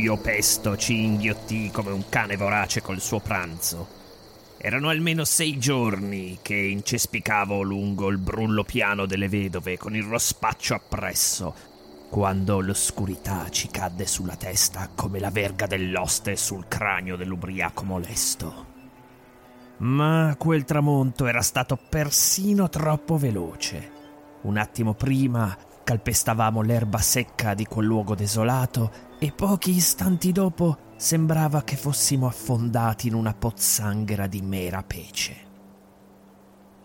buio pesto ci inghiottì come un cane vorace col suo pranzo. Erano almeno sei giorni che incespicavo lungo il brullo piano delle vedove con il rospaccio appresso, quando l'oscurità ci cadde sulla testa come la verga dell'oste sul cranio dell'ubriaco molesto. Ma quel tramonto era stato persino troppo veloce. Un attimo prima calpestavamo l'erba secca di quel luogo desolato e pochi istanti dopo sembrava che fossimo affondati in una pozzanghera di mera pece.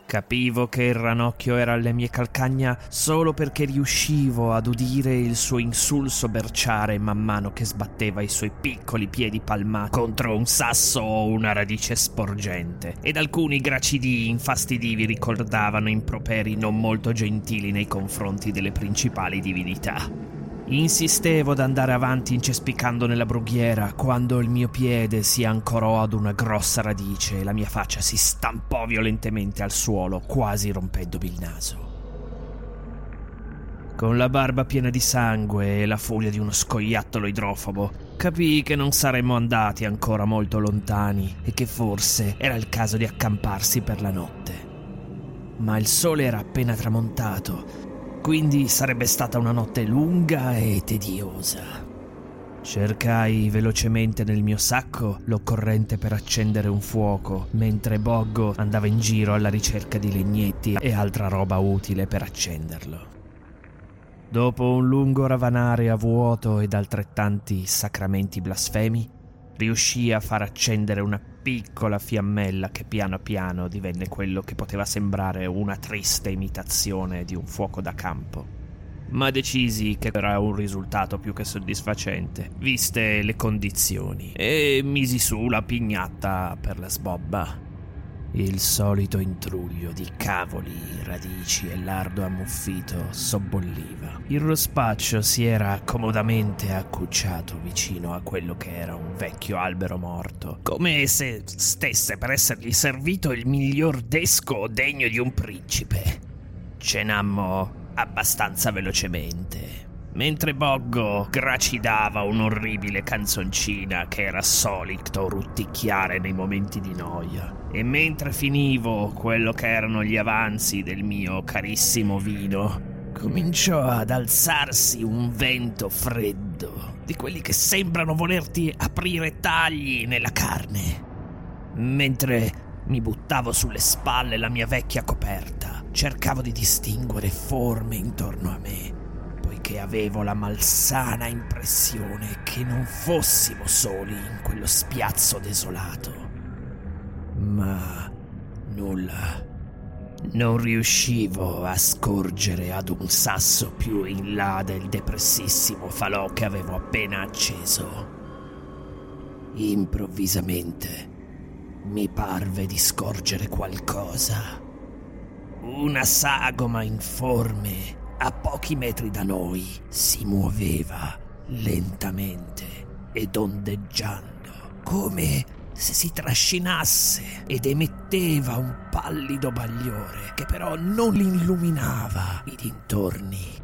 Capivo che il ranocchio era alle mie calcagna solo perché riuscivo ad udire il suo insulso berciare man mano che sbatteva i suoi piccoli piedi palmati contro un sasso o una radice sporgente, ed alcuni gracidii infastidivi ricordavano improperi non molto gentili nei confronti delle principali divinità. Insistevo ad andare avanti incespicando nella brughiera quando il mio piede si ancorò ad una grossa radice e la mia faccia si stampò violentemente al suolo, quasi rompendomi il naso. Con la barba piena di sangue e la foglia di uno scoiattolo idrofobo, capii che non saremmo andati ancora molto lontani e che forse era il caso di accamparsi per la notte. Ma il sole era appena tramontato quindi sarebbe stata una notte lunga e tediosa. Cercai velocemente nel mio sacco l'occorrente per accendere un fuoco, mentre Boggo andava in giro alla ricerca di legnetti e altra roba utile per accenderlo. Dopo un lungo ravanare a vuoto ed altrettanti sacramenti blasfemi, riuscì a far accendere una piccola fiammella che piano piano divenne quello che poteva sembrare una triste imitazione di un fuoco da campo. Ma decisi che era un risultato più che soddisfacente, viste le condizioni, e misi su la pignatta per la sbobba. Il solito intruglio di cavoli, radici e lardo ammuffito sobbolliva. Il rospaccio si era comodamente accucciato vicino a quello che era un vecchio albero morto, come se stesse per essergli servito il miglior desco degno di un principe. Cenammo abbastanza velocemente mentre Boggo gracidava un'orribile canzoncina che era solito rutticchiare nei momenti di noia. E mentre finivo quello che erano gli avanzi del mio carissimo vino, cominciò ad alzarsi un vento freddo, di quelli che sembrano volerti aprire tagli nella carne. Mentre mi buttavo sulle spalle la mia vecchia coperta, cercavo di distinguere forme intorno a me che avevo la malsana impressione che non fossimo soli in quello spiazzo desolato. Ma nulla. Non riuscivo a scorgere ad un sasso più in là del depressissimo falò che avevo appena acceso. Improvvisamente mi parve di scorgere qualcosa. Una sagoma informe a pochi metri da noi si muoveva lentamente ed ondeggiando, come se si trascinasse ed emetteva un pallido bagliore che però non illuminava i dintorni.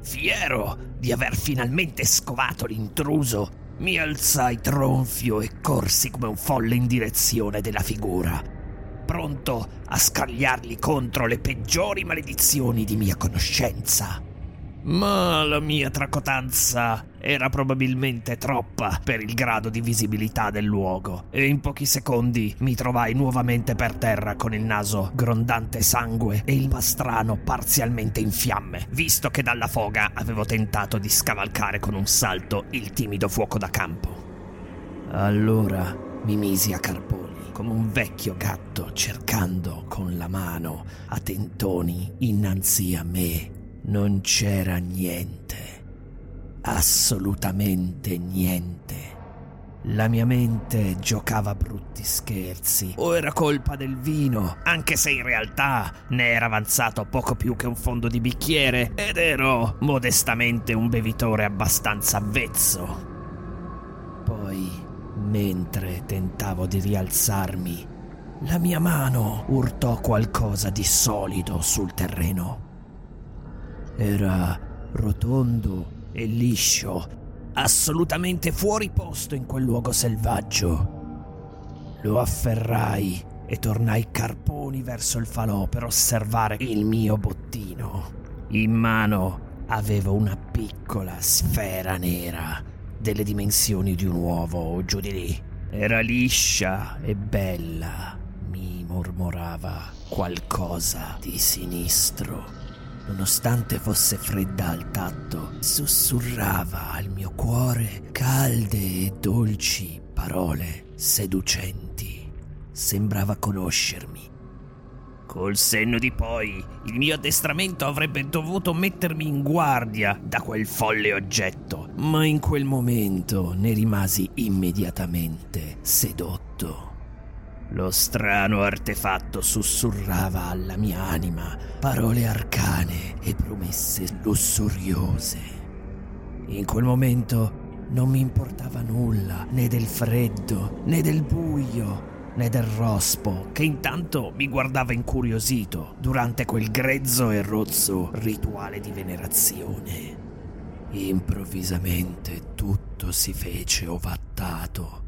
Fiero di aver finalmente scovato l'intruso, mi alzai tronfio e corsi come un folle in direzione della figura pronto a scagliargli contro le peggiori maledizioni di mia conoscenza. Ma la mia tracotanza era probabilmente troppa per il grado di visibilità del luogo e in pochi secondi mi trovai nuovamente per terra con il naso grondante sangue e il pastrano parzialmente in fiamme, visto che dalla foga avevo tentato di scavalcare con un salto il timido fuoco da campo. Allora mi misi a carpone come un vecchio gatto cercando con la mano a tentoni innanzi a me. Non c'era niente, assolutamente niente. La mia mente giocava brutti scherzi, o era colpa del vino, anche se in realtà ne era avanzato poco più che un fondo di bicchiere ed ero modestamente un bevitore abbastanza avvezzo. Poi Mentre tentavo di rialzarmi, la mia mano urtò qualcosa di solido sul terreno. Era rotondo e liscio, assolutamente fuori posto in quel luogo selvaggio. Lo afferrai e tornai carponi verso il falò per osservare il mio bottino. In mano avevo una piccola sfera nera delle dimensioni di un uovo o giù di lì. Era liscia e bella, mi mormorava qualcosa di sinistro. Nonostante fosse fredda al tatto, sussurrava al mio cuore calde e dolci parole seducenti. Sembrava conoscermi Col senno di poi, il mio addestramento avrebbe dovuto mettermi in guardia da quel folle oggetto, ma in quel momento ne rimasi immediatamente sedotto. Lo strano artefatto sussurrava alla mia anima parole arcane e promesse lussuriose. In quel momento non mi importava nulla, né del freddo, né del buio, né del rospo, che intanto mi guardava incuriosito durante quel grezzo e rozzo rituale di venerazione. Improvvisamente tutto si fece ovattato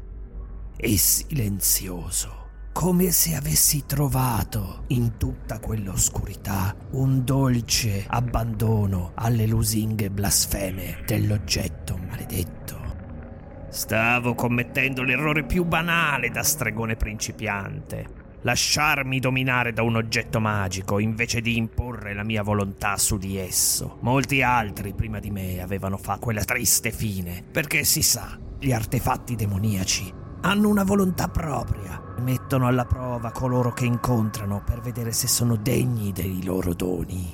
e silenzioso, come se avessi trovato in tutta quell'oscurità un dolce abbandono alle lusinghe blasfeme dell'oggetto maledetto. Stavo commettendo l'errore più banale da stregone principiante. Lasciarmi dominare da un oggetto magico invece di imporre la mia volontà su di esso. Molti altri prima di me avevano fatto quella triste fine, perché si sa, gli artefatti demoniaci hanno una volontà propria. Mettono alla prova coloro che incontrano per vedere se sono degni dei loro doni.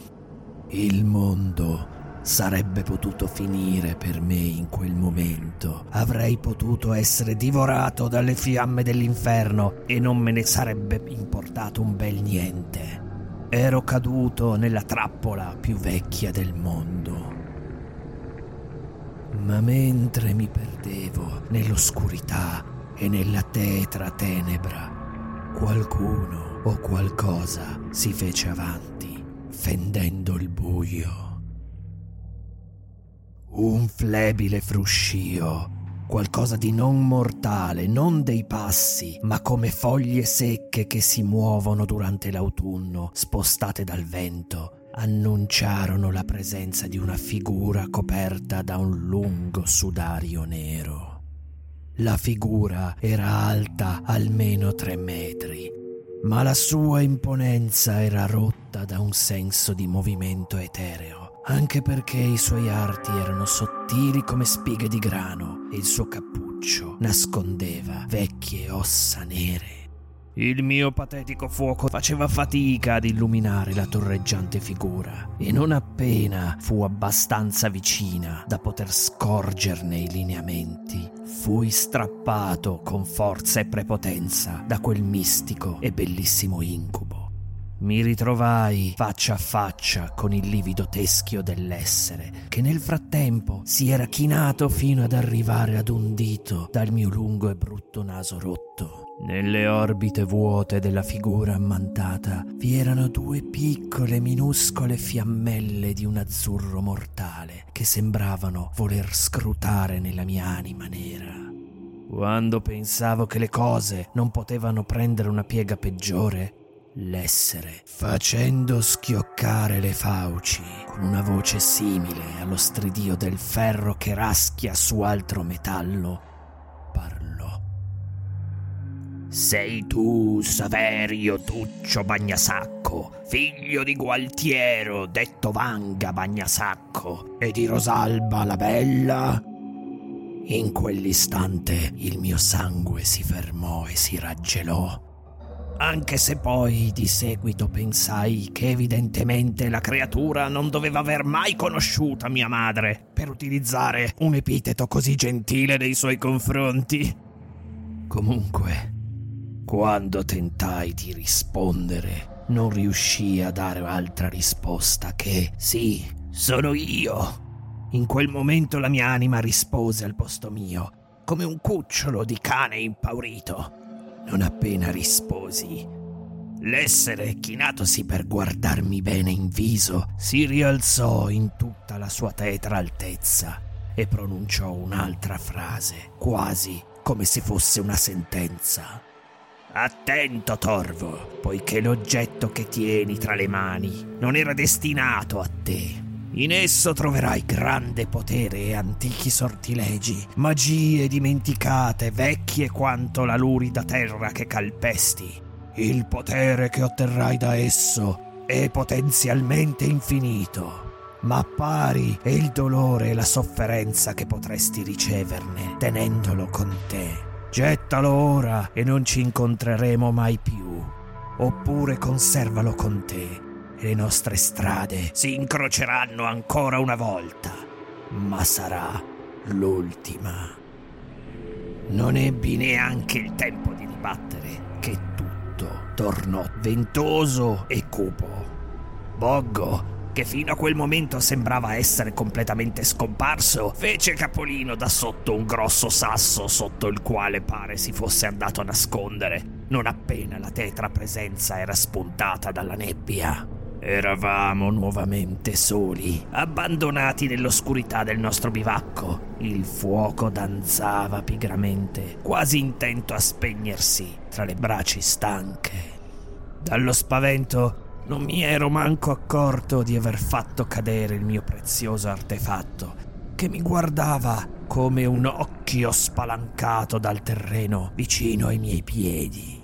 Il mondo sarebbe potuto finire per me in quel momento. Avrei potuto essere divorato dalle fiamme dell'inferno e non me ne sarebbe importato un bel niente. Ero caduto nella trappola più vecchia del mondo. Ma mentre mi perdevo nell'oscurità e nella tetra tenebra, qualcuno o qualcosa si fece avanti, fendendo il buio. Un flebile fruscio, qualcosa di non mortale, non dei passi, ma come foglie secche che si muovono durante l'autunno, spostate dal vento, annunciarono la presenza di una figura coperta da un lungo sudario nero. La figura era alta almeno tre metri, ma la sua imponenza era rotta da un senso di movimento etereo anche perché i suoi arti erano sottili come spighe di grano e il suo cappuccio nascondeva vecchie ossa nere. Il mio patetico fuoco faceva fatica ad illuminare la torreggiante figura e non appena fu abbastanza vicina da poter scorgerne i lineamenti, fui strappato con forza e prepotenza da quel mistico e bellissimo incubo mi ritrovai faccia a faccia con il livido teschio dell'essere, che nel frattempo si era chinato fino ad arrivare ad un dito dal mio lungo e brutto naso rotto. Nelle orbite vuote della figura ammantata vi erano due piccole minuscole fiammelle di un azzurro mortale che sembravano voler scrutare nella mia anima nera. Quando pensavo che le cose non potevano prendere una piega peggiore, l'essere, facendo schioccare le fauci con una voce simile allo stridio del ferro che raschia su altro metallo, parlò. Sei tu, Saverio Tuccio Bagnasacco, figlio di Gualtiero, detto Vanga Bagnasacco, e di Rosalba la Bella? In quell'istante il mio sangue si fermò e si raggelò anche se poi di seguito pensai che evidentemente la creatura non doveva aver mai conosciuta mia madre per utilizzare un epiteto così gentile nei suoi confronti. Comunque, quando tentai di rispondere, non riuscii a dare altra risposta che sì, sono io. In quel momento la mia anima rispose al posto mio, come un cucciolo di cane impaurito non appena risposi. L'essere, chinatosi per guardarmi bene in viso, si rialzò in tutta la sua tetra altezza e pronunciò un'altra frase, quasi come se fosse una sentenza. Attento, Torvo, poiché l'oggetto che tieni tra le mani non era destinato a te. In esso troverai grande potere e antichi sortilegi, magie dimenticate, vecchie quanto la lurida terra che calpesti. Il potere che otterrai da esso è potenzialmente infinito, ma pari è il dolore e la sofferenza che potresti riceverne tenendolo con te. Gettalo ora e non ci incontreremo mai più. Oppure conservalo con te e le nostre strade si incroceranno ancora una volta, ma sarà l'ultima. Non ebbi neanche il tempo di dibattere che tutto tornò ventoso e cupo. Boggo che fino a quel momento sembrava essere completamente scomparso, fece capolino da sotto un grosso sasso sotto il quale pare si fosse andato a nascondere, non appena la tetra presenza era spuntata dalla nebbia. Eravamo nuovamente soli, abbandonati nell'oscurità del nostro bivacco. Il fuoco danzava pigramente, quasi intento a spegnersi tra le braci stanche. Dallo spavento non mi ero manco accorto di aver fatto cadere il mio prezioso artefatto, che mi guardava come un occhio spalancato dal terreno vicino ai miei piedi.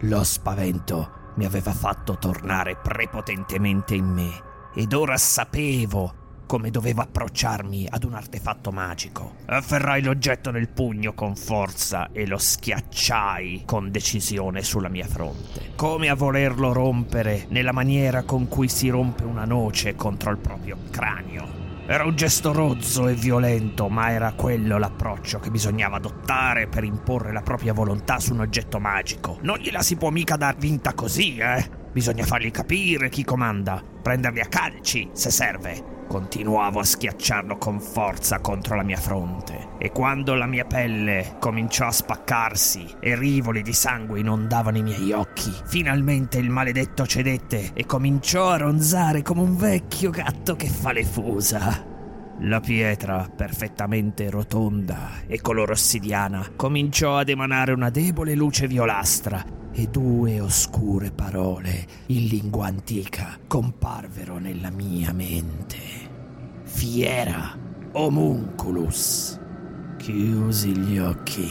Lo spavento mi aveva fatto tornare prepotentemente in me ed ora sapevo come dovevo approcciarmi ad un artefatto magico. Afferrai l'oggetto nel pugno con forza e lo schiacciai con decisione sulla mia fronte, come a volerlo rompere nella maniera con cui si rompe una noce contro il proprio cranio. Era un gesto rozzo e violento, ma era quello l'approccio che bisognava adottare per imporre la propria volontà su un oggetto magico. Non gliela si può mica dar vinta così, eh? Bisogna fargli capire chi comanda, prenderli a calci se serve, Continuavo a schiacciarlo con forza contro la mia fronte e quando la mia pelle cominciò a spaccarsi e rivoli di sangue inondavano i miei occhi, finalmente il maledetto cedette e cominciò a ronzare come un vecchio gatto che fa le fusa. La pietra, perfettamente rotonda e color ossidiana, cominciò ad emanare una debole luce violastra e due oscure parole in lingua antica comparvero nella mia mente. Fiera homunculus. Chiusi gli occhi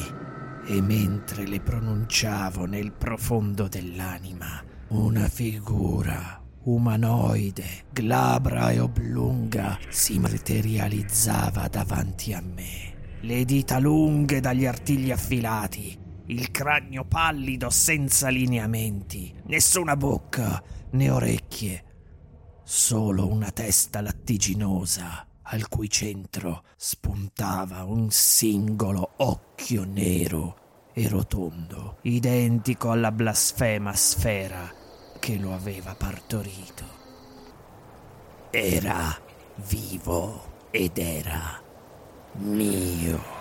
e mentre le pronunciavo nel profondo dell'anima, una figura umanoide, glabra e oblunga, si materializzava davanti a me. Le dita lunghe dagli artigli affilati, il cranio pallido senza lineamenti, nessuna bocca né orecchie, solo una testa lattiginosa al cui centro spuntava un singolo occhio nero e rotondo, identico alla blasfema sfera che lo aveva partorito. Era vivo ed era mio.